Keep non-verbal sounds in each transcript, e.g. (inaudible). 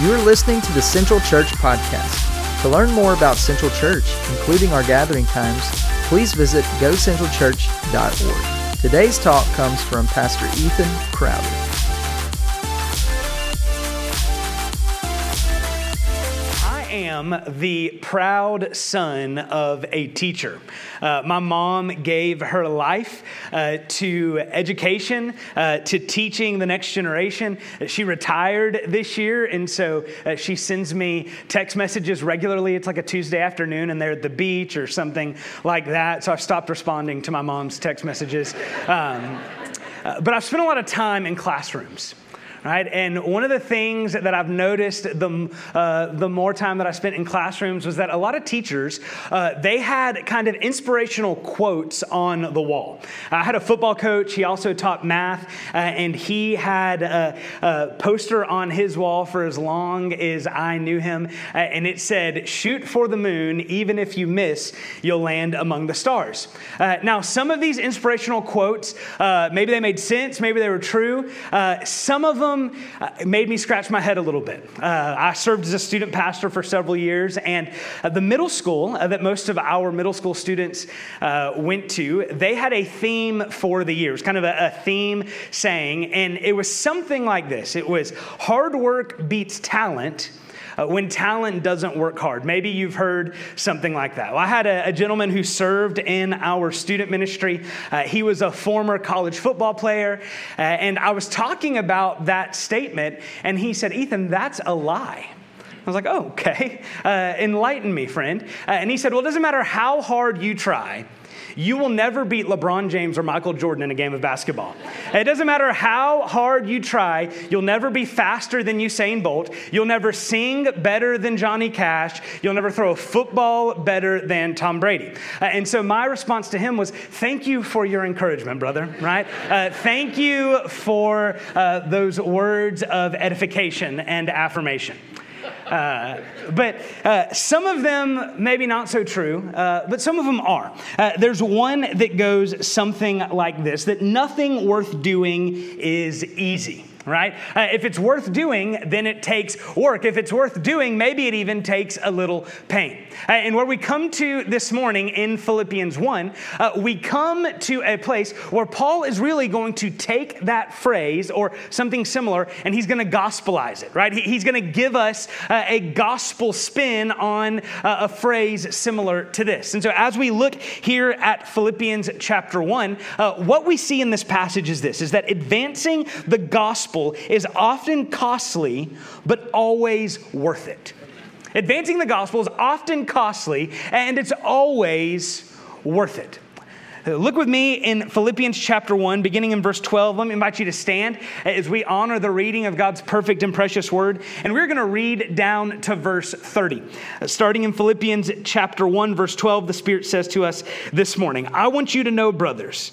You are listening to the Central Church Podcast. To learn more about Central Church, including our gathering times, please visit gocentralchurch.org. Today's talk comes from Pastor Ethan Crowder. Am the proud son of a teacher. Uh, my mom gave her life uh, to education, uh, to teaching the next generation. She retired this year, and so uh, she sends me text messages regularly. It's like a Tuesday afternoon, and they're at the beach or something like that. So I've stopped responding to my mom's text messages. Um, uh, but I've spent a lot of time in classrooms right? And one of the things that I've noticed the, uh, the more time that I spent in classrooms was that a lot of teachers, uh, they had kind of inspirational quotes on the wall. I had a football coach, he also taught math, uh, and he had a, a, poster on his wall for as long as I knew him, uh, and it said, shoot for the moon, even if you miss, you'll land among the stars. Uh, now, some of these inspirational quotes, uh, maybe they made sense, maybe they were true. some of them them uh, made me scratch my head a little bit. Uh, I served as a student pastor for several years, and uh, the middle school uh, that most of our middle school students went to, they had a theme for the year. It was kind of a, a theme saying, and it was something like this it was hard work beats talent uh, when talent doesn't work hard. Maybe you've heard something like that. Well, I had a, a gentleman who served in our student ministry. Uh, he was a former college football player, uh, and I was talking about that statement, and he said, Ethan, that's a lie. I was like, oh, okay. Uh, enlighten me, friend. Uh, and he said, well, it doesn't matter how hard you try, you will never beat LeBron James or Michael Jordan in a game of basketball. It doesn't matter how hard you try, you'll never be faster than Usain Bolt. You'll never sing better than Johnny Cash. You'll never throw a football better than Tom Brady. Uh, and so my response to him was, Thank you for your encouragement, brother, right? Uh, thank you for uh, those words of edification and affirmation. Uh, but uh, some of them, maybe not so true, uh, but some of them are. Uh, there's one that goes something like this that nothing worth doing is easy right? Uh, if it's worth doing, then it takes work. If it's worth doing, maybe it even takes a little pain. Uh, and where we come to this morning in Philippians 1, uh, we come to a place where Paul is really going to take that phrase or something similar and he's going to gospelize it, right? He, he's going to give us uh, a gospel spin on uh, a phrase similar to this. And so as we look here at Philippians chapter 1, uh, what we see in this passage is this, is that advancing the gospel gospel is often costly, but always worth it. Advancing the gospel is often costly, and it's always worth it. Look with me in Philippians chapter 1, beginning in verse 12. Let me invite you to stand as we honor the reading of God's perfect and precious word. And we're going to read down to verse 30. Starting in Philippians chapter 1, verse 12, the Spirit says to us this morning I want you to know, brothers,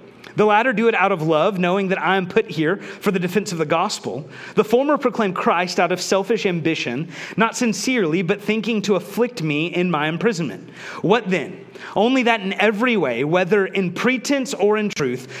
The latter do it out of love, knowing that I am put here for the defense of the gospel. The former proclaim Christ out of selfish ambition, not sincerely, but thinking to afflict me in my imprisonment. What then? Only that in every way, whether in pretense or in truth,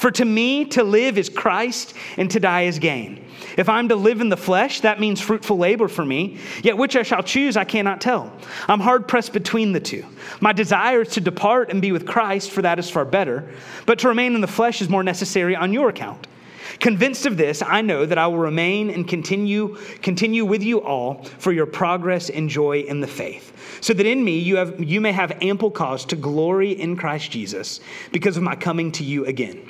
For to me, to live is Christ, and to die is gain. If I'm to live in the flesh, that means fruitful labor for me. Yet which I shall choose, I cannot tell. I'm hard pressed between the two. My desire is to depart and be with Christ, for that is far better. But to remain in the flesh is more necessary on your account. Convinced of this, I know that I will remain and continue, continue with you all for your progress and joy in the faith, so that in me you, have, you may have ample cause to glory in Christ Jesus because of my coming to you again.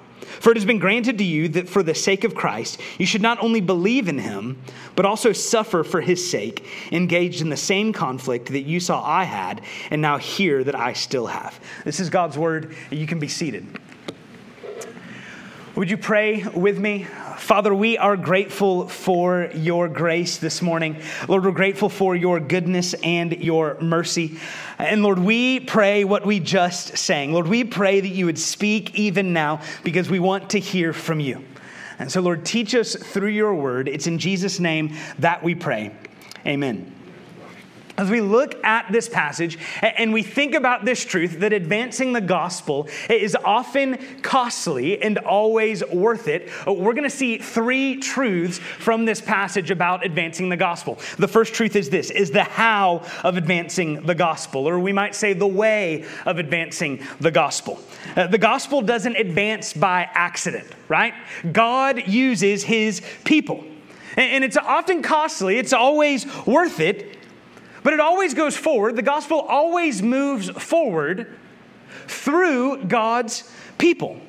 For it has been granted to you that for the sake of Christ, you should not only believe in him, but also suffer for his sake, engaged in the same conflict that you saw I had, and now hear that I still have. This is God's word. And you can be seated. Would you pray with me? Father, we are grateful for your grace this morning. Lord, we're grateful for your goodness and your mercy. And Lord, we pray what we just sang. Lord, we pray that you would speak even now because we want to hear from you. And so, Lord, teach us through your word. It's in Jesus' name that we pray. Amen. As we look at this passage and we think about this truth that advancing the gospel is often costly and always worth it, we're going to see three truths from this passage about advancing the gospel. The first truth is this is the how of advancing the gospel, or we might say the way of advancing the gospel. Uh, the gospel doesn't advance by accident, right? God uses his people. And it's often costly, it's always worth it but it always goes forward. The gospel always moves forward through God's people.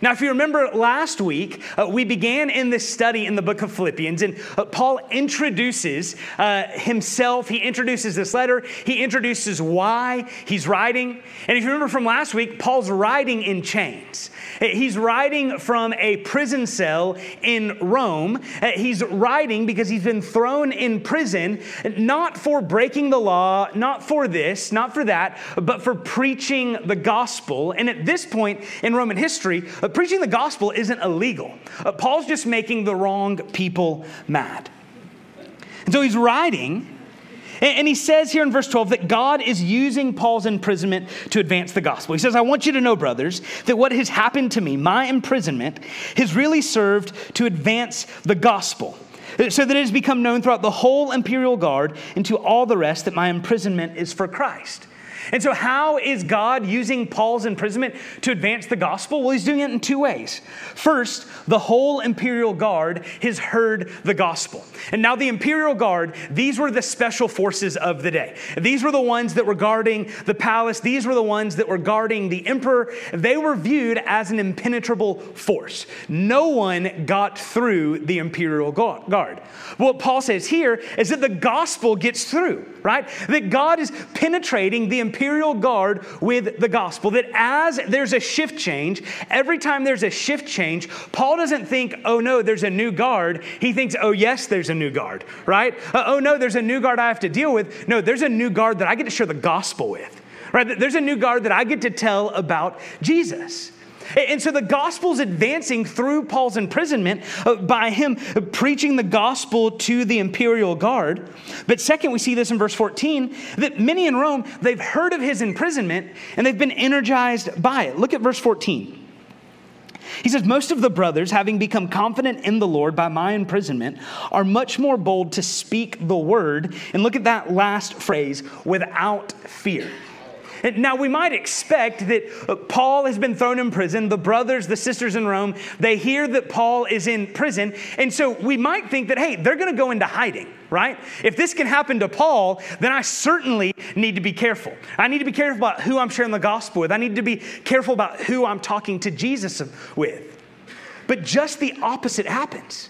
Now, if you remember last week, uh, we began in this study in the book of Philippians, and uh, Paul introduces uh, himself. He introduces this letter. He introduces why he's writing. And if you remember from last week, Paul's writing in chains. He's writing from a prison cell in Rome. Uh, he's writing because he's been thrown in prison, not for breaking the law, not for this, not for that, but for preaching the gospel. And at this point in Roman history, uh, preaching the gospel isn't illegal. Uh, Paul's just making the wrong people mad. And so he's writing and he says here in verse 12 that God is using Paul's imprisonment to advance the gospel. He says, I want you to know, brothers, that what has happened to me, my imprisonment, has really served to advance the gospel so that it has become known throughout the whole imperial guard and to all the rest that my imprisonment is for Christ. And so, how is God using Paul's imprisonment to advance the gospel? Well, he's doing it in two ways. First, the whole imperial guard has heard the gospel. And now, the imperial guard, these were the special forces of the day. These were the ones that were guarding the palace, these were the ones that were guarding the emperor. They were viewed as an impenetrable force. No one got through the imperial guard. What Paul says here is that the gospel gets through, right? That God is penetrating the imperial guard with the gospel. That as there's a shift change, every time there's a shift change, Paul doesn't think, oh no, there's a new guard. He thinks, oh yes, there's a new guard, right? Uh, oh no, there's a new guard I have to deal with. No, there's a new guard that I get to share the gospel with, right? There's a new guard that I get to tell about Jesus. And so the gospel's advancing through Paul's imprisonment uh, by him preaching the gospel to the imperial guard. But second, we see this in verse 14 that many in Rome, they've heard of his imprisonment and they've been energized by it. Look at verse 14. He says, Most of the brothers, having become confident in the Lord by my imprisonment, are much more bold to speak the word. And look at that last phrase without fear. Now, we might expect that uh, Paul has been thrown in prison. The brothers, the sisters in Rome, they hear that Paul is in prison. And so we might think that, hey, they're going to go into hiding, right? If this can happen to Paul, then I certainly need to be careful. I need to be careful about who I'm sharing the gospel with. I need to be careful about who I'm talking to Jesus with. But just the opposite happens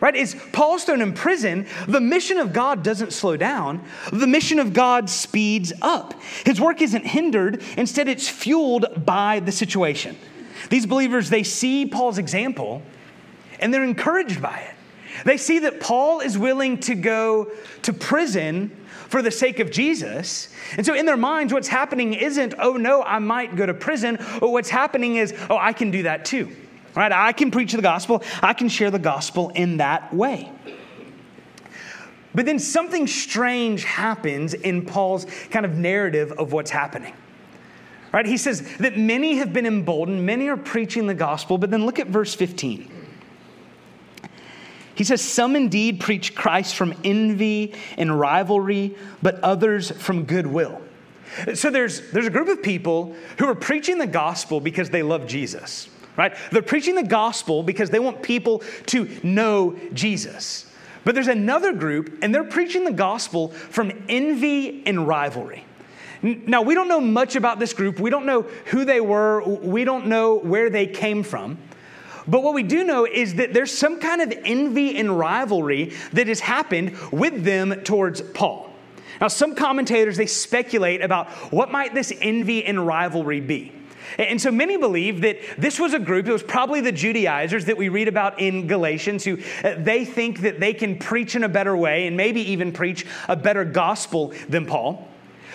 right? Is Paul's thrown in prison, the mission of God doesn't slow down. The mission of God speeds up. His work isn't hindered, instead, it's fueled by the situation. These believers, they see Paul's example and they're encouraged by it. They see that Paul is willing to go to prison for the sake of Jesus. And so in their minds, what's happening isn't, oh no, I might go to prison. Or what's happening is, oh, I can do that too. Right? I can preach the gospel, I can share the gospel in that way. But then something strange happens in Paul's kind of narrative of what's happening. Right? He says that many have been emboldened, many are preaching the gospel, but then look at verse 15. He says, Some indeed preach Christ from envy and rivalry, but others from goodwill. So there's, there's a group of people who are preaching the gospel because they love Jesus, right? They're preaching the gospel because they want people to know Jesus. But there's another group, and they're preaching the gospel from envy and rivalry. Now, we don't know much about this group. We don't know who they were. We don't know where they came from. But what we do know is that there's some kind of envy and rivalry that has happened with them towards Paul. Now, some commentators, they speculate about what might this envy and rivalry be. And so many believe that this was a group, it was probably the Judaizers that we read about in Galatians, who uh, they think that they can preach in a better way and maybe even preach a better gospel than Paul.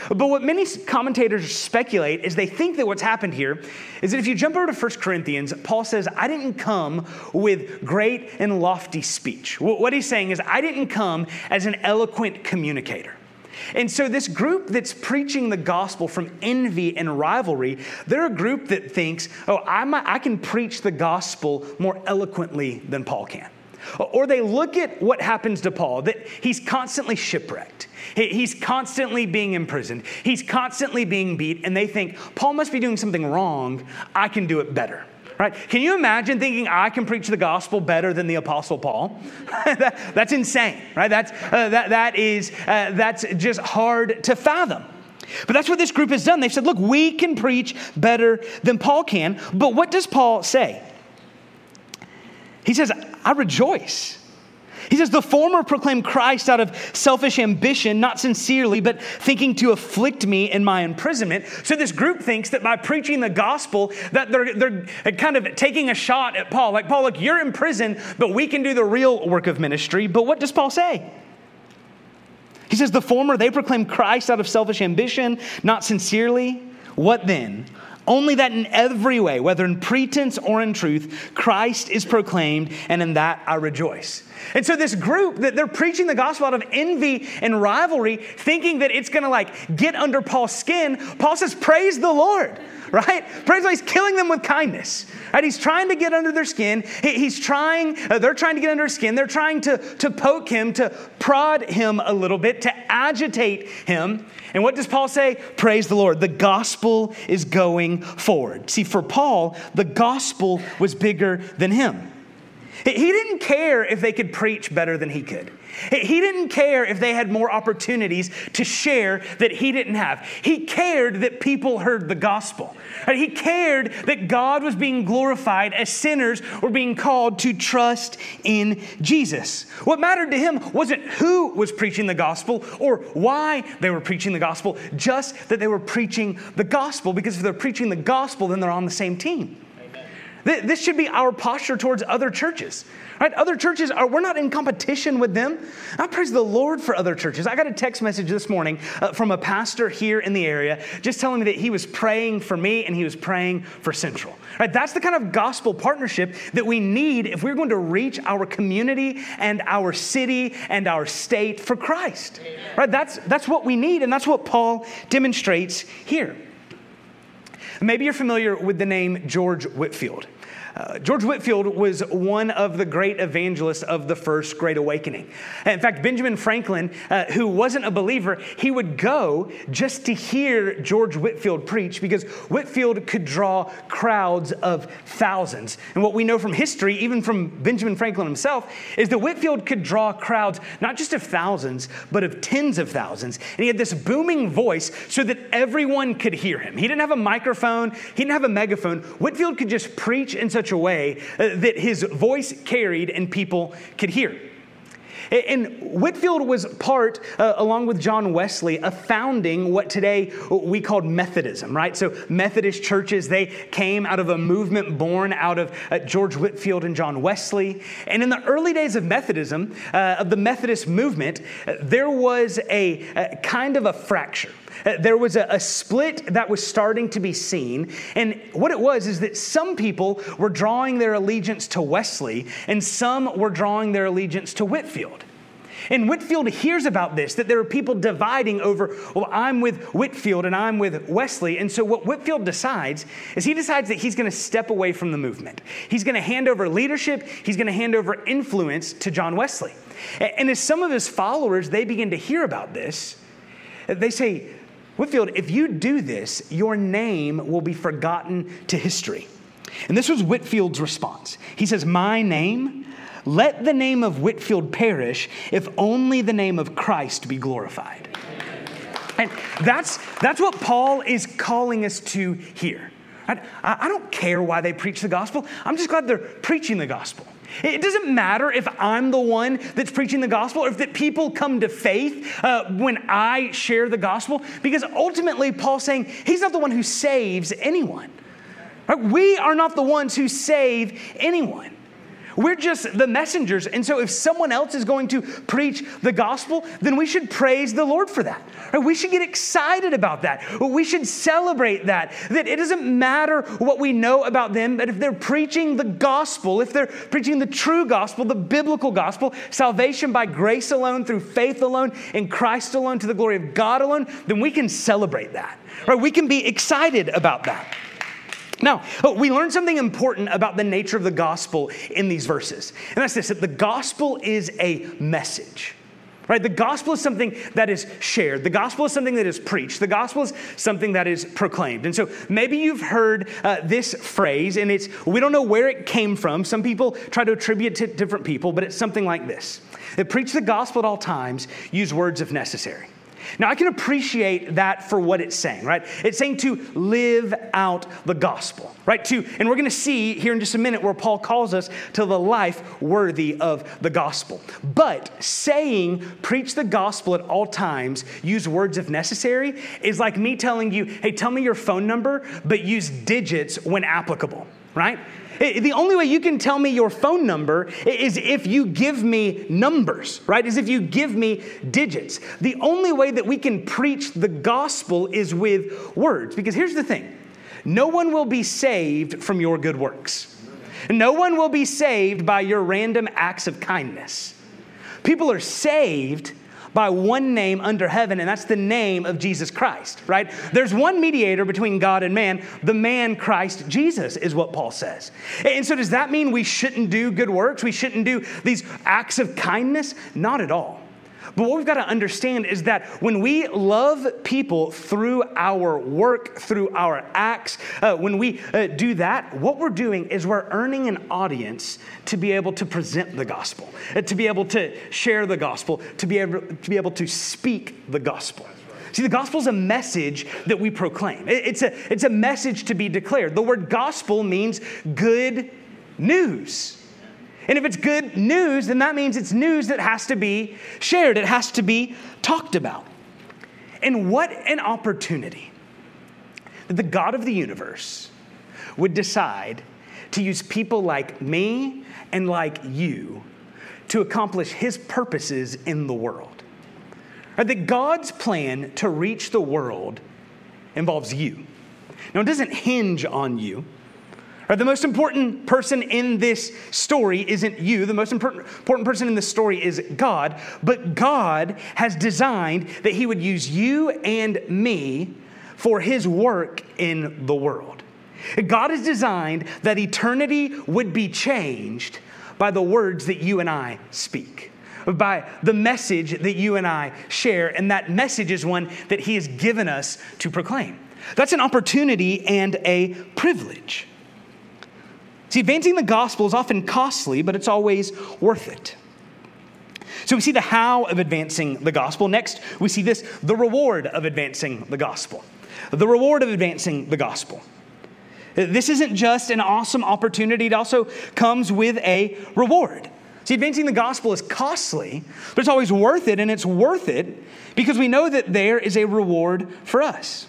But what many commentators speculate is they think that what's happened here is that if you jump over to 1 Corinthians, Paul says, I didn't come with great and lofty speech. What he's saying is, I didn't come as an eloquent communicator. And so, this group that's preaching the gospel from envy and rivalry, they're a group that thinks, oh, I can preach the gospel more eloquently than Paul can. Or they look at what happens to Paul, that he's constantly shipwrecked. He's constantly being imprisoned. He's constantly being beat, and they think, Paul must be doing something wrong. I can do it better right? Can you imagine thinking I can preach the gospel better than the Apostle Paul? (laughs) that, that's insane, right? That's, uh, that, that is, uh, that's just hard to fathom. But that's what this group has done. They've said, look, we can preach better than Paul can. But what does Paul say? He says, I rejoice he says, The former proclaim Christ out of selfish ambition, not sincerely, but thinking to afflict me in my imprisonment. So this group thinks that by preaching the gospel, that they're, they're kind of taking a shot at Paul. Like, Paul, look, you're in prison, but we can do the real work of ministry. But what does Paul say? He says, The former, they proclaim Christ out of selfish ambition, not sincerely. What then? Only that in every way, whether in pretense or in truth, Christ is proclaimed, and in that I rejoice. And so, this group that they're preaching the gospel out of envy and rivalry, thinking that it's gonna like get under Paul's skin, Paul says, Praise the Lord, right? Praise the Lord, he's killing them with kindness, right? He's trying to get under their skin. he's trying, uh, they're trying to get under his skin. They're trying to, to poke him, to prod him a little bit, to agitate him. And what does Paul say? Praise the Lord. The gospel is going forward. See, for Paul, the gospel was bigger than him. He didn't care if they could preach better than he could. He didn't care if they had more opportunities to share that he didn't have. He cared that people heard the gospel. He cared that God was being glorified as sinners were being called to trust in Jesus. What mattered to him wasn't who was preaching the gospel or why they were preaching the gospel, just that they were preaching the gospel, because if they're preaching the gospel, then they're on the same team. This should be our posture towards other churches. Right? Other churches are, we're not in competition with them. I praise the Lord for other churches. I got a text message this morning uh, from a pastor here in the area just telling me that he was praying for me and he was praying for Central. Right? That's the kind of gospel partnership that we need if we're going to reach our community and our city and our state for Christ. Right? That's, that's what we need, and that's what Paul demonstrates here. Maybe you're familiar with the name George Whitefield. George Whitefield was one of the great evangelists of the First Great Awakening. In fact, Benjamin Franklin, uh, who wasn't a believer, he would go just to hear George Whitefield preach because Whitefield could draw crowds of thousands. And what we know from history, even from Benjamin Franklin himself, is that Whitefield could draw crowds not just of thousands, but of tens of thousands. And he had this booming voice so that everyone could hear him. He didn't have a microphone, he didn't have a megaphone. Whitefield could just preach in such such a way uh, that his voice carried and people could hear. And Whitefield was part, uh, along with John Wesley, of founding what today we call Methodism, right? So, Methodist churches, they came out of a movement born out of uh, George Whitefield and John Wesley. And in the early days of Methodism, uh, of the Methodist movement, uh, there was a, a kind of a fracture. (laughs) There was a, a, split that was starting to be seen. And what it was is that some people were drawing their allegiance to Wesley, and some were drawing their allegiance to Whitefield. And Whitefield hears about this, that there are people dividing over, well, I'm with Whitefield and I'm with Wesley. And so what Whitefield decides is he decides that he's going to step away from the movement. He's going to hand over leadership, he's going to hand over influence to John Wesley. And as some of his followers, they begin to hear about this, they say, Whitefield, if you do this, your name will be forgotten to history. And this was Whitefield's response. He says, My name, let the name of Whitefield perish if only the name of Christ be glorified. And that's, that's what Paul is calling us to here. I, I don't care why they preach the gospel. I'm just glad they're preaching the gospel. It doesn't matter if I'm the one that's preaching the gospel or if that people come to faith uh, when I share the gospel, because ultimately Paul's saying he's not the one who saves anyone. Right? We are not the ones who save anyone. We're just the messengers. And so if someone else is going to preach the gospel, then we should praise the Lord for that. Right? We should get excited about that. We should celebrate that. That it doesn't matter what we know about them, but if they're preaching the gospel, if they're preaching the true gospel, the biblical gospel, salvation by grace alone, through faith alone, in Christ alone, to the glory of God alone, then we can celebrate that. Right? We can be excited about that. Now, oh, we learn something important about the nature of the gospel in these verses. And that's this that the gospel is a message. Right? The gospel is something that is shared. The gospel is something that is preached. The gospel is something that is proclaimed. And so maybe you've heard uh, this phrase, and it's, we don't know where it came from. Some people try to attribute it to different people, but it's something like this that preach the gospel at all times, use words if necessary. Now, I can appreciate that for what it's saying, right? It's saying to live out the gospel, right? To, and we're going to see here in just a minute where Paul calls us to the life worthy of the gospel. But saying preach the gospel at all times, use words if necessary, is like me telling you, hey, tell me your phone number, but use digits when applicable, right? The only way you can tell me your phone number is if you give me numbers, right? Is if you give me digits. The only way that we can preach the gospel is with words. Because here's the thing no one will be saved from your good works, no one will be saved by your random acts of kindness. People are saved by one name under heaven, and that's the name of Jesus Christ, right? There's one mediator between God and man, the man Christ Jesus, is what Paul says. And so, does that mean we shouldn't do good works? We shouldn't do these acts of kindness? Not at all. But what we've got to understand is that when we love people through our work, through our acts, uh, when we uh, do that, what we're doing is we're earning an audience to be able to present the gospel, uh, to be able to share the gospel, to be able to, be able to speak the gospel. See, the gospel is a message that we proclaim. It's a, it's a message to be declared. The word gospel means good news. And if it's good news, then that means it's news that has to be shared, it has to be talked about. And what an opportunity that the God of the universe would decide to use people like me and like you to accomplish his purposes in the world. Right, that God's plan to reach the world involves you. Now, it doesn't hinge on you. Right, the most important person in this story isn't you. The most important, person in this story is God. But God has designed that He would use you and me for His work in the world. God has designed that eternity would be changed by the words that you and I speak, by the message that you and I share. And that message is one that He has given us to proclaim. That's an opportunity and a privilege. See, advancing the gospel is often costly, but it's always worth it. So we see the how of advancing the gospel. Next, we see this the reward of advancing the gospel. The reward of advancing the gospel. This isn't just an awesome opportunity, it also comes with a reward. See, advancing the gospel is costly, but it's always worth it, and it's worth it because we know that there is a reward for us.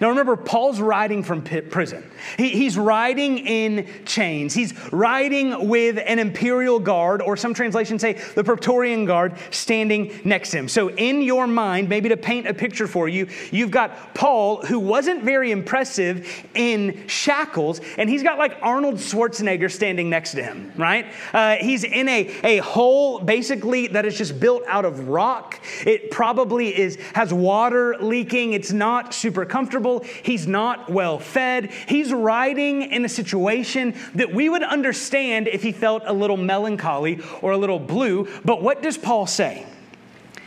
Now remember, Paul's riding from prison. He, he's riding in chains. He's riding with an imperial guard, or some translations say the Praetorian guard, standing next to him. So, in your mind, maybe to paint a picture for you, you've got Paul, who wasn't very impressive in shackles, and he's got like Arnold Schwarzenegger standing next to him, right? Uh, he's in a, a hole basically that is just built out of rock. It probably is has water leaking. It's not super comfortable. He's not well fed. He's riding in a situation that we would understand if he felt a little melancholy or a little blue. But what does Paul say?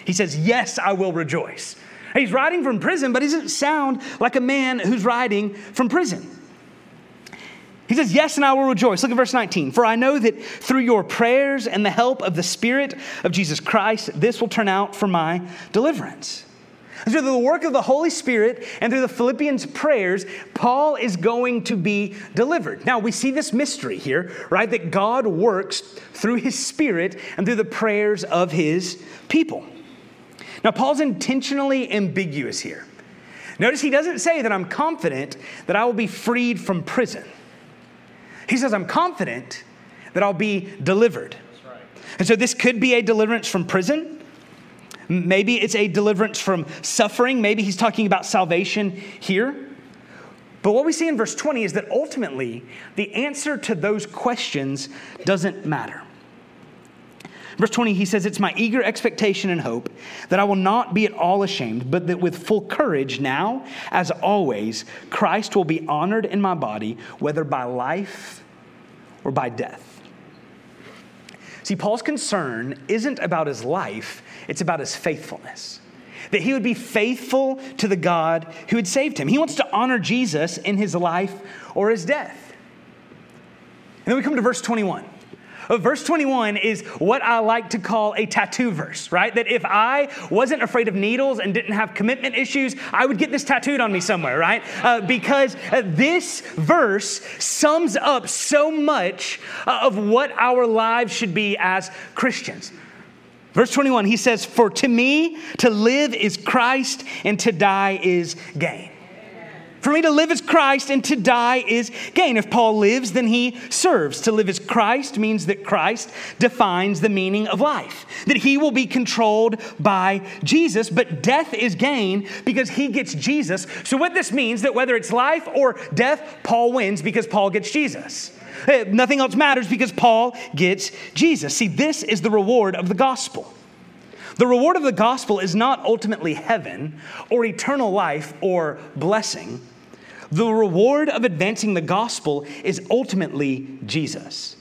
He says, Yes, I will rejoice. He's writing from prison, but he doesn't sound like a man who's writing from prison. He says, Yes, and I will rejoice. Look at verse 19. For I know that through your prayers and the help of the Spirit of Jesus Christ, this will turn out for my deliverance. And through the work of the Holy Spirit and through the Philippians' prayers, Paul is going to be delivered. Now, we see this mystery here, right? That God works through his Spirit and through the prayers of his people. Now, Paul's intentionally ambiguous here. Notice he doesn't say that I'm confident that I will be freed from prison. He says, I'm confident that I'll be delivered. Right. And so this could be a deliverance from prison. Maybe it's a deliverance from suffering. Maybe he's talking about salvation here. But what we see in verse 20 is that ultimately the answer to those questions doesn't matter. Verse 20, he says, It's my eager expectation and hope that I will not be at all ashamed, but that with full courage now, as always, Christ will be honored in my body, whether by life or by death. See, Paul's concern isn't about his life, it's about his faithfulness. That he would be faithful to the God who had saved him. He wants to honor Jesus in his life or his death. And then we come to verse 21. Uh, verse 21 is what I like to call a tattoo verse, right? That if I wasn't afraid of needles and didn't have commitment issues, I would get this tattooed on me somewhere, right? Uh, because uh, this verse sums up so much uh, of what our lives should be as Christians. Verse 21, he says, For to me to live is Christ and to die is gain. For me to live as Christ and to die is gain. If Paul lives, then he serves. To live as Christ means that Christ defines the meaning of life, that he will be controlled by Jesus, but death is gain because he gets Jesus. So, what this means that whether it's life or death, Paul wins because Paul gets Jesus. Eh, nothing else matters because Paul gets Jesus. See, this is the reward of the gospel. The reward of the gospel is not ultimately heaven or eternal life or blessing. The reward of advancing the gospel is ultimately Jesus.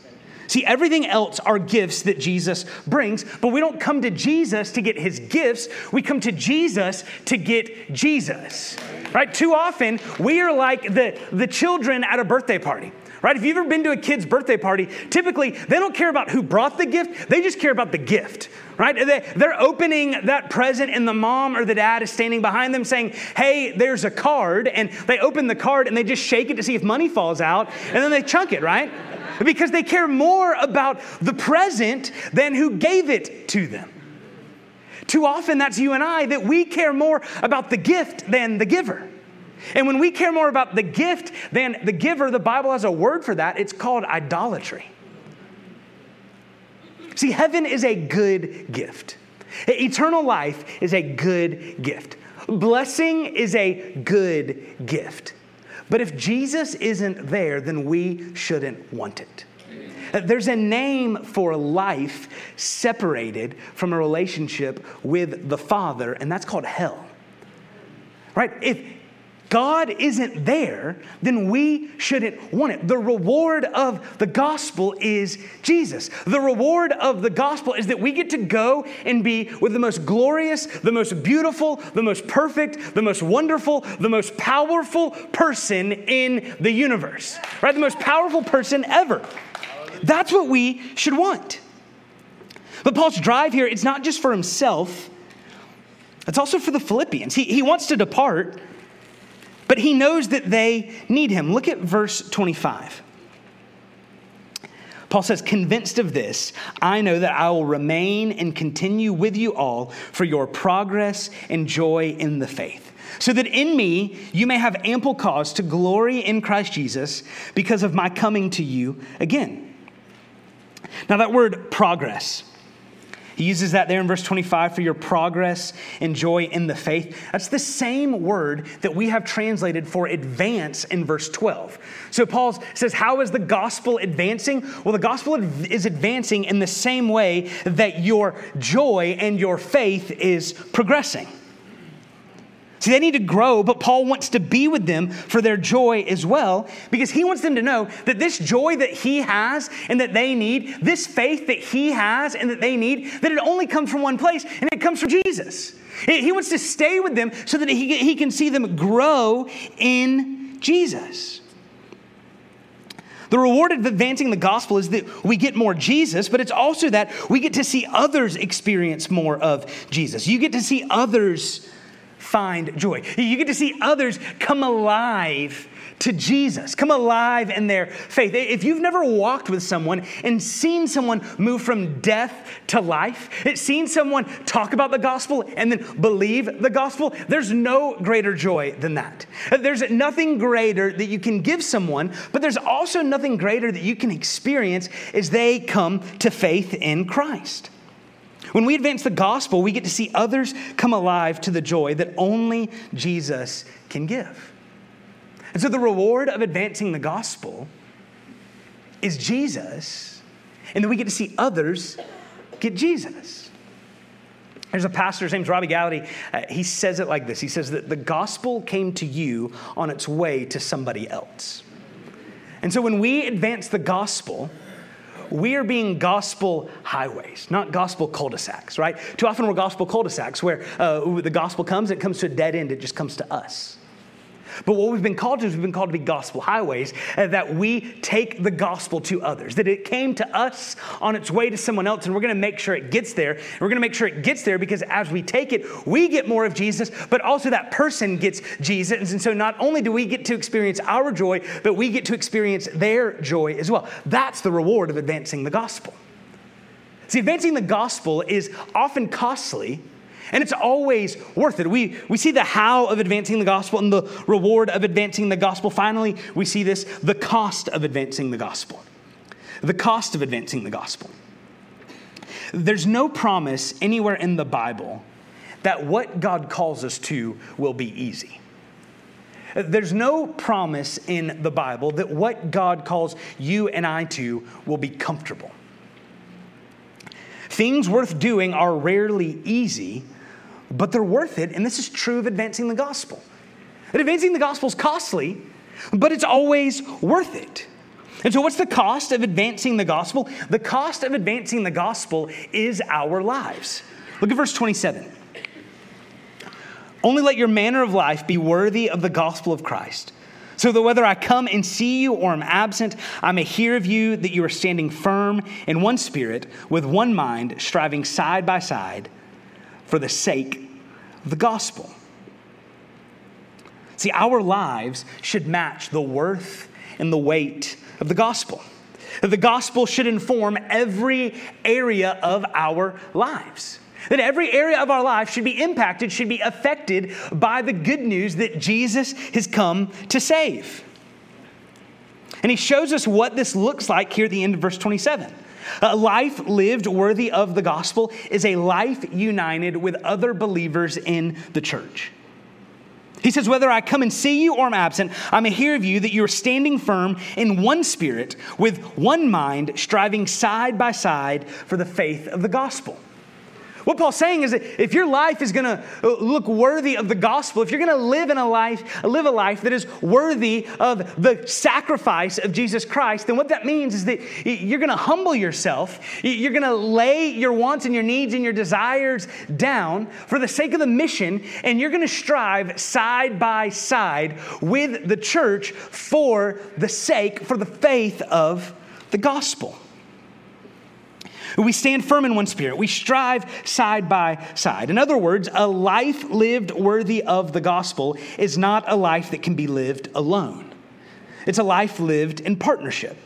See, everything else are gifts that Jesus brings, but we don't come to Jesus to get his gifts. We come to Jesus to get Jesus. Right? Too often, we are like the, the children at a birthday party right? If you've ever been to a kid's birthday party, typically they don't care about who brought the gift, they just care about the gift, right? They're opening that present, and the mom or the dad is standing behind them saying, Hey, there's a card. And they open the card and they just shake it to see if money falls out, and then they chunk it, right? Because they care more about the present than who gave it to them. Too often, that's you and I, that we care more about the gift than the giver. And when we care more about the gift than the giver, the Bible has a word for that. It's called idolatry. See, heaven is a good gift, eternal life is a good gift, blessing is a good gift. But if Jesus isn't there, then we shouldn't want it. There's a name for life separated from a relationship with the Father, and that's called hell. Right? If, God isn't there, then we shouldn't want it. The reward of the gospel is Jesus. The reward of the gospel is that we get to go and be with the most glorious, the most beautiful, the most perfect, the most wonderful, the most powerful person in the universe, right? The most powerful person ever. That's what we should want. But Paul's drive here, it's not just for himself, it's also for the Philippians. He, he wants to depart but he knows that they need him. Look at verse 25. Paul says, Convinced of this, I know that I will remain and continue with you all for your progress and joy in the faith, so that in me you may have ample cause to glory in Christ Jesus because of my coming to you again. Now, that word progress, he uses that there in verse 25 for your progress and joy in the faith. That's the same word that we have translated for advance in verse 12. So Paul says, How is the gospel advancing? Well, the gospel is advancing in the same way that your joy and your faith is progressing. See, they need to grow, but Paul wants to be with them for their joy as well, because he wants them to know that this joy that he has and that they need, this faith that he has and that they need, that it only comes from one place, and it comes from Jesus. He wants to stay with them so that he, he can see them grow in Jesus. The reward of advancing the gospel is that we get more Jesus, but it's also that we get to see others experience more of Jesus. You get to see others find joy. You get to see others come alive to Jesus, come alive in their faith. If you've never walked with someone and seen someone move from death to life, seen someone talk about the gospel and then believe the gospel, there's no greater joy than that. There's nothing greater that you can give someone, but there's also nothing greater that you can experience as they come to faith in Christ. When we advance the gospel, we get to see others come alive to the joy that only Jesus can give. And so the reward of advancing the gospel is Jesus, and then we get to see others get Jesus. There's a pastor, his name's Robby Gallaty. Uh, he says it like this He says that the gospel came to you on its way to somebody else. And so when we advance the gospel, we are being gospel highways, not gospel cul de sacs, right? Too often we're gospel cul de sacs where uh, the gospel comes, it comes to a dead end, it just comes to us. But what we've been called to is we've been called to be gospel highways, uh, that we take the gospel to others, that it came to us on its way to someone else, and we're going to make sure it gets there. And we're going to make sure it gets there because as we take it, we get more of Jesus, but also that person gets Jesus. And so not only do we get to experience our joy, but we get to experience their joy as well. That's the reward of advancing the gospel. See, advancing the gospel is often costly and it's always worth it. We, we see the how of advancing the gospel and the reward of advancing the gospel. Finally, we see this the cost of advancing the gospel. The cost of advancing the gospel. There's no promise anywhere in the Bible that what God calls us to will be easy. There's no promise in the Bible that what God calls you and I to will be comfortable. Things worth doing are rarely easy, but they're worth it. And this is true of advancing the gospel. Advancing the gospel is costly, but it's always worth it. And so, what's the cost of advancing the gospel? The cost of advancing the gospel is our lives. Look at verse 27. Only let your manner of life be worthy of the gospel of Christ, so that whether I come and see you or am absent, I may hear of you that you are standing firm in one spirit, with one mind, striving side by side for the sake of the gospel. See, our lives should match the worth and the weight of the gospel. The gospel should inform every area of our lives. That every area of our life should be impacted, should be affected by the good news that Jesus has come to save. And he shows us what this looks like here at the end of verse 27. A life lived worthy of the gospel is a life united with other believers in the church. He says, Whether I come and see you or am absent, I may hear of you that you are standing firm in one spirit, with one mind, striving side by side for the faith of the gospel. What Paul's saying is that if your life is going to uh, look worthy of the gospel, if you're going to live in a life, live a life that is worthy of the sacrifice of Jesus Christ, then what that means is that you're going to humble yourself. You're going to lay your wants and your needs and your desires down for the sake of the mission, and you're going to strive side by side with the church for the sake, for the faith of the gospel. We stand firm in one spirit. We strive side by side. In other words, a life lived worthy of the gospel is not a life that can be lived alone, it's a life lived in partnership.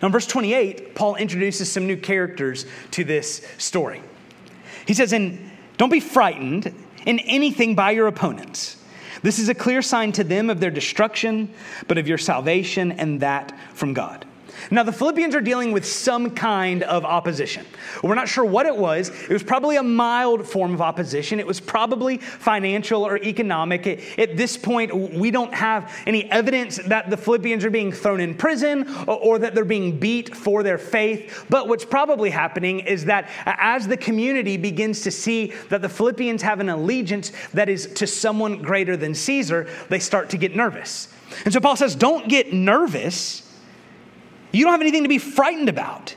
Now, in verse 28, Paul introduces some new characters to this story. He says, And don't be frightened in anything by your opponents. This is a clear sign to them of their destruction, but of your salvation, and that from God. Now, the Philippians are dealing with some kind of opposition. We're not sure what it was. It was probably a mild form of opposition. It was probably financial or economic. At this point, we don't have any evidence that the Philippians are being thrown in prison or that they're being beat for their faith. But what's probably happening is that as the community begins to see that the Philippians have an allegiance that is to someone greater than Caesar, they start to get nervous. And so Paul says, Don't get nervous you don't have anything to be frightened about.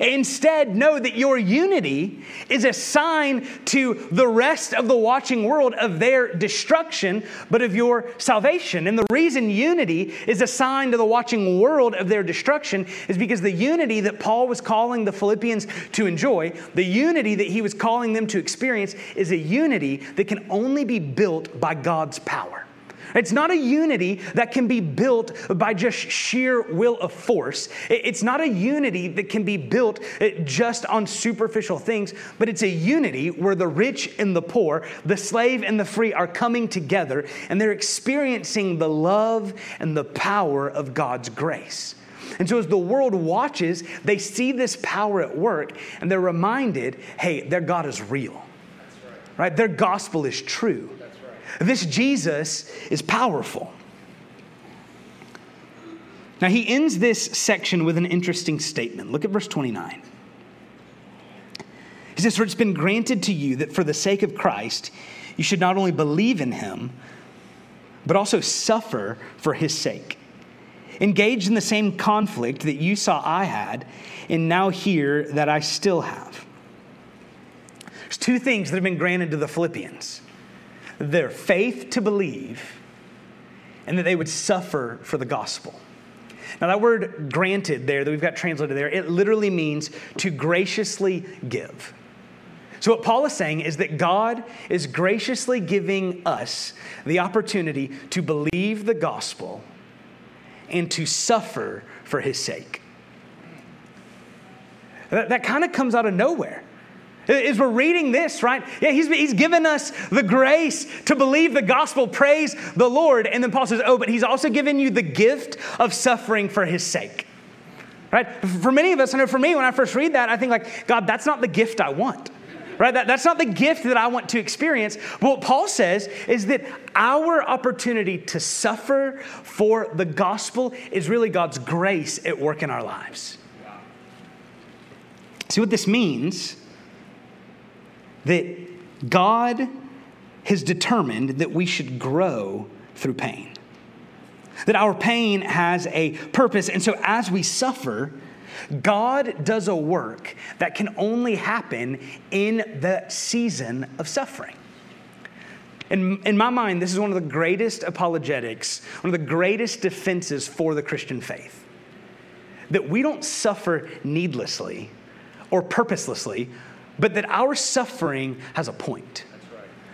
Instead, know that your unity is a sign to the rest of the watching world of their destruction, but of your salvation. And the reason unity is a sign to the watching world of their destruction is because the unity that Paul was calling the Philippians to enjoy, the unity that he was calling them to experience, is a unity that can only be built by God's power. It's not a unity that can be built by just sheer will of force. It's not a unity that can be built uh, just on superficial things, but it's a unity where the rich and the poor, the slave and the free are coming together and they're experiencing the love and the power of God's grace. And so, as the world watches, they see this power at work and they're reminded hey, their God is real, right. right? Their gospel is true. This Jesus is powerful. Now, he ends this section with an interesting statement. Look at verse 29. He says, For it's been granted to you that for the sake of Christ, you should not only believe in him, but also suffer for his sake. Engaged in the same conflict that you saw I had, and now hear that I still have. There's two things that have been granted to the Philippians their faith to believe and that they would suffer for the gospel. Now, that word granted there that we've got translated there, it literally means to graciously give. So, what Paul is saying is that God is graciously giving us the opportunity to believe the gospel and to suffer for his sake. That, that kind of comes out of nowhere. As we're reading this, right? Yeah, he's, he's given us the grace to believe the gospel, praise the Lord. And then Paul says, Oh, but he's also given you the gift of suffering for his sake. Right? For many of us, I know for me, when I first read that, I think, like, God, that's not the gift I want. Right? That, that's not the gift that I want to experience. But what Paul says is that our opportunity to suffer for the gospel is really God's grace at work in our lives. See what this means? That God has determined that we should grow through pain. That our pain has a purpose. And so as we suffer, God does a work that can only happen in the season of suffering. In, in my mind, this is one of the greatest apologetics, one of the greatest defenses for the Christian faith. That we don't suffer needlessly or purposelessly, but that our suffering has a point.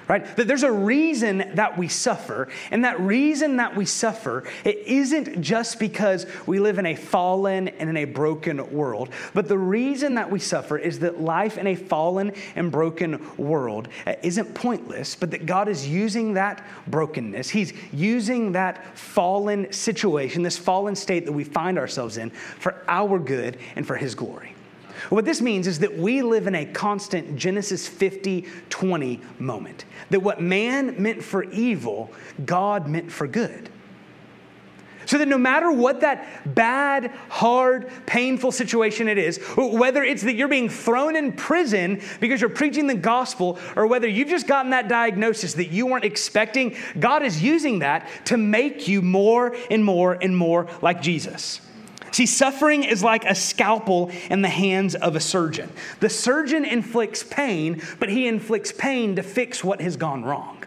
Right? That there's a reason that we suffer, and that reason that we suffer, it isn't just because we live in a fallen and in a broken world, but the reason that we suffer is that life in a fallen and broken world uh, isn't pointless, but that God is using that brokenness, He's using that fallen situation, this fallen state that we find ourselves in, for our good and for His glory. What this means is that we live in a constant Genesis 50 20 moment. That what man meant for evil, God meant for good. So that no matter what that bad, hard, painful situation it is, whether it's that you're being thrown in prison because you're preaching the gospel, or whether you've just gotten that diagnosis that you weren't expecting, God is using that to make you more and more and more like Jesus. See, suffering is like a scalpel in the hands of a surgeon. The surgeon inflicts pain, but he inflicts pain to fix what has gone wrong.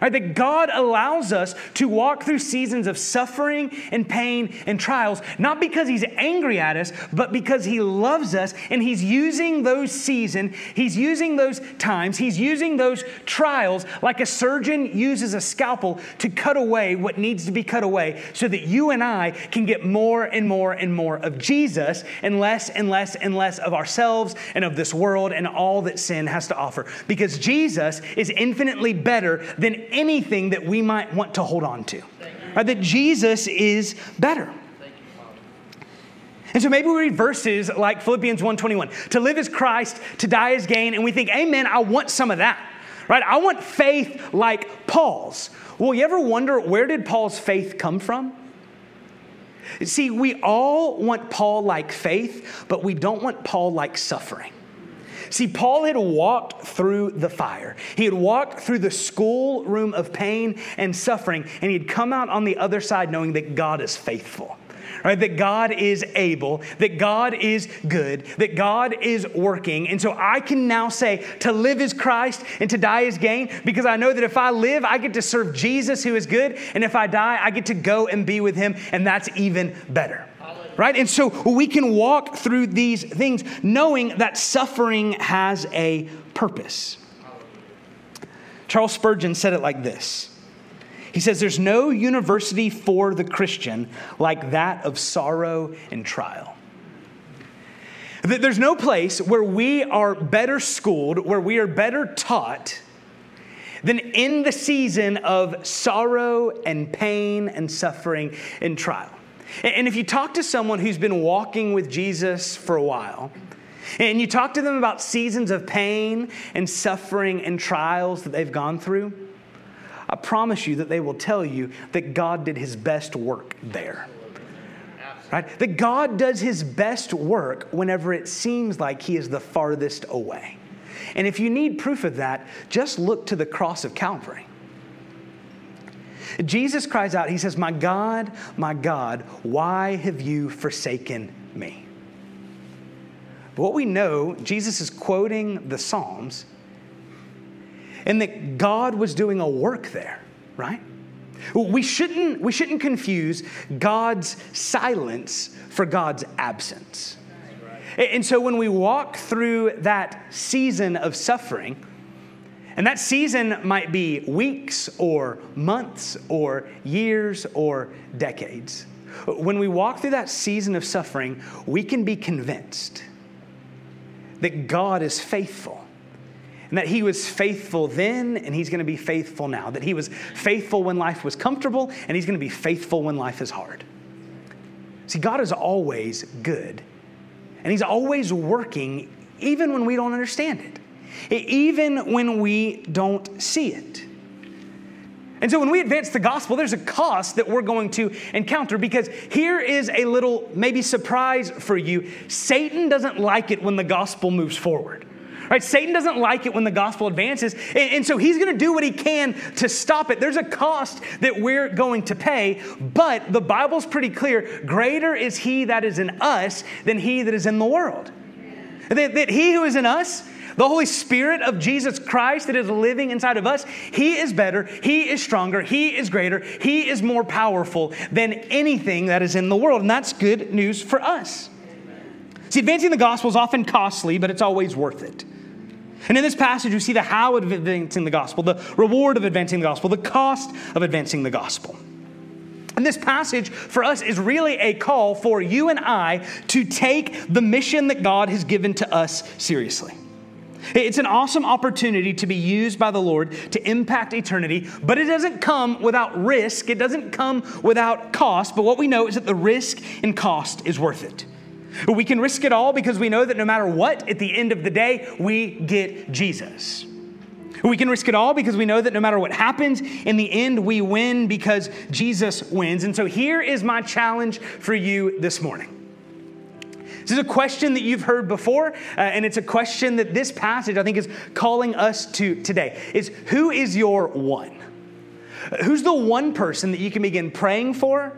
Right, that God allows us to walk through seasons of suffering and pain and trials, not because He's angry at us, but because He loves us and He's using those seasons, He's using those times, He's using those trials like a surgeon uses a scalpel to cut away what needs to be cut away so that you and I can get more and more and more of Jesus and less and less and less of ourselves and of this world and all that sin has to offer. Because Jesus is infinitely better than anything that we might want to hold on to. Right? That Jesus is better. And so maybe we read verses like Philippians 1:21, to live as Christ, to die as gain, and we think, "Amen, I want some of that." Right? I want faith like Paul's. Well, you ever wonder where did Paul's faith come from? See, we all want Paul like faith, but we don't want Paul like suffering. See, Paul had walked through the fire. He had walked through the schoolroom of pain and suffering, and he had come out on the other side knowing that God is faithful. right? That God is able, that God is good, that God is working. And so I can now say to live is Christ and to die is gain because I know that if I live, I get to serve Jesus who is good. And if I die, I get to go and be with him. And that's even better. Right? And so we can walk through these things knowing that suffering has a purpose. Charles Spurgeon said it like this he says, There's no university for the Christian like that of sorrow and trial. There's no place where we are better schooled, where we are better taught than in the season of sorrow and pain and suffering and trial. And if you talk to someone who's been walking with Jesus for a while, and you talk to them about seasons of pain and suffering and trials that they've gone through, I promise you that they will tell you that God did his best work there. Right? That God does his best work whenever it seems like he is the farthest away. And if you need proof of that, just look to the cross of Calvary. Jesus cries out, He says, My God, my God, why have you forsaken me? But what we know, Jesus is quoting the Psalms and that God was doing a work there, right? We shouldn't, we shouldn't confuse God's silence for God's absence. And so when we walk through that season of suffering, and that season might be weeks or months or years or decades. When we walk through that season of suffering, we can be convinced that God is faithful and that he was faithful then and he's going to be faithful now. That he was faithful when life was comfortable and he's going to be faithful when life is hard. See, God is always good and he's always working even when we don't understand it, even when we don't see it. And so when we advance the gospel, there's a cost that we're going to encounter because here is a little maybe surprise for you. Satan doesn't like it when the gospel moves forward. Right? Satan doesn't like it when the gospel advances, and, so he's going to do what he can to stop it. There's a cost that we're going to pay, but the Bible's pretty clear greater is he that is in us than he that is in the world. That he who is in us, the Holy Spirit of Jesus Christ that is living inside of us, He is better, He is stronger, He is greater, He is more powerful than anything that is in the world. And that's good news for us. See, advancing the gospel is often costly, but it's always worth it. And in this passage, we see the how of advancing the gospel, the reward of advancing the gospel, the cost of advancing the gospel. And this passage for us is really a call for you and I to take the mission that God has given to us seriously. It's an awesome opportunity to be used by the Lord to impact eternity, but it doesn't come without risk. It doesn't come without cost. But what we know is that the risk and cost is worth it. We can risk it all because we know that no matter what, at the end of the day, we get Jesus. We can risk it all because we know that no matter what happens, in the end, we win because Jesus wins. And so here is my challenge for you this morning. This is a question that you've heard before, uh, and it's a question that this passage, I think, is calling us to today. Is who is your one? Who's the one person that you can begin praying for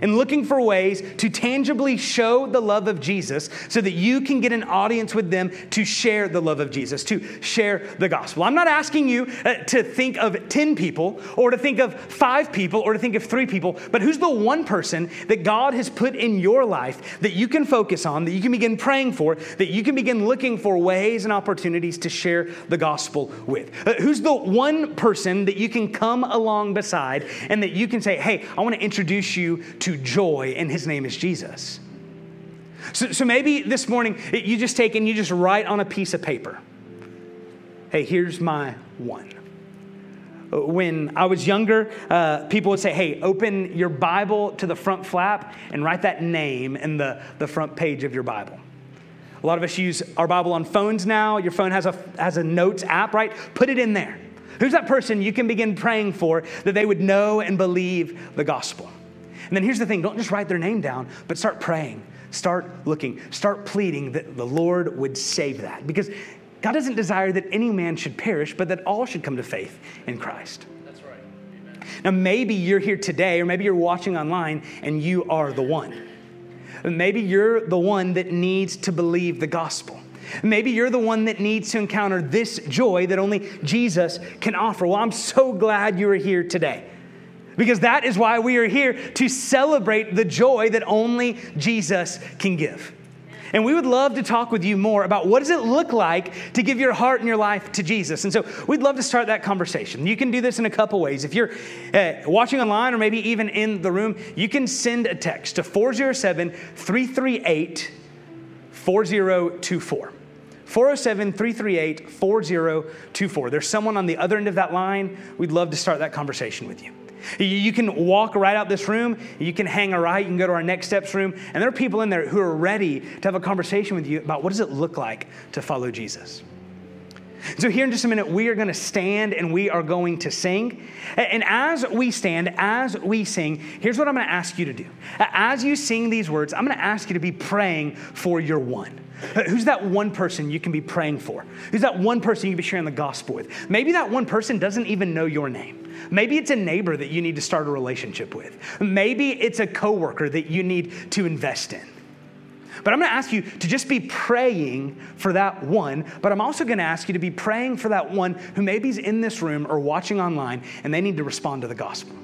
and looking for ways to tangibly show the love of Jesus so that you can get an audience with them to share the love of Jesus, to share the gospel. I'm not asking you uh, to think of 10 people or to think of five people or to think of three people, but who's the one person that God has put in your life that you can focus on, that you can begin praying for, that you can begin looking for ways and opportunities to share the gospel with? Uh, who's the one person that you can come along beside and that you can say, hey, I want to introduce you to to joy, and his name is Jesus. So, so maybe this morning you just take and you just write on a piece of paper hey, here's my one. When I was younger, uh, people would say, hey, open your Bible to the front flap and write that name in the, the front page of your Bible. A lot of us use our Bible on phones now. Your phone has a, has a notes app, right? Put it in there. Who's that person you can begin praying for that they would know and believe the gospel? And then here's the thing don't just write their name down, but start praying, start looking, start pleading that the Lord would save that. Because God doesn't desire that any man should perish, but that all should come to faith in Christ. That's right. Amen. Now, maybe you're here today, or maybe you're watching online and you are the one. Maybe you're the one that needs to believe the gospel. Maybe you're the one that needs to encounter this joy that only Jesus can offer. Well, I'm so glad you are here today because that is why we are here to celebrate the joy that only Jesus can give. And we would love to talk with you more about what does it look like to give your heart and your life to Jesus. And so we'd love to start that conversation. You can do this in a couple ways. If you're uh, watching online or maybe even in the room, you can send a text to 407 338 4024. 407 338 4024. There's someone on the other end of that line. We'd love to start that conversation with you. You can walk right out this room, you can hang a right, you can go to our next steps room, and there are people in there who are ready to have a conversation with you about what does it look like to follow Jesus. So, here in just a minute, we are going to stand and we are going to sing. And as we stand, as we sing, here's what I'm going to ask you to do. As you sing these words, I'm going to ask you to be praying for your one. Uh, who's that one person you can be praying for? Who's that one person you can be sharing the gospel with? Maybe that one person doesn't even know your name. Maybe it's a neighbor that you need to start a relationship with. Maybe it's a coworker that you need to invest in. But I'm going to ask you to just be praying for that one, but I'm also going to ask you to be praying for that one who maybe is in this room or watching online and they need to respond to the gospel.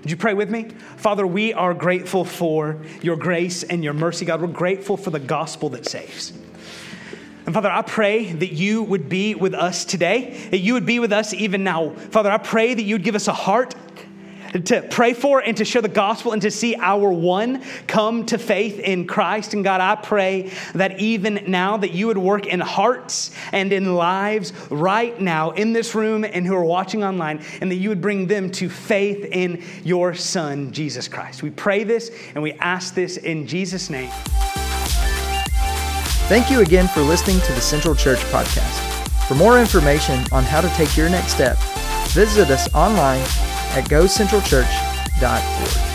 Would you pray with me? Father, we are grateful for your grace and your mercy, God. We're grateful for the gospel that saves. And Father, I pray that you would be with us today, that you would be with us even now. Father, I pray that you would give us a heart to pray for and to share the gospel and to see our one come to faith in Christ. And God, I pray that even now that you would work in hearts and in lives right now in this room and who are watching online, and that you would bring them to faith in your Son, Jesus Christ. We pray this and we ask this in Jesus' name. Thank you again for listening to the Central Church Podcast. For more information on how to take your next step, visit us online at gocentralchurch.org.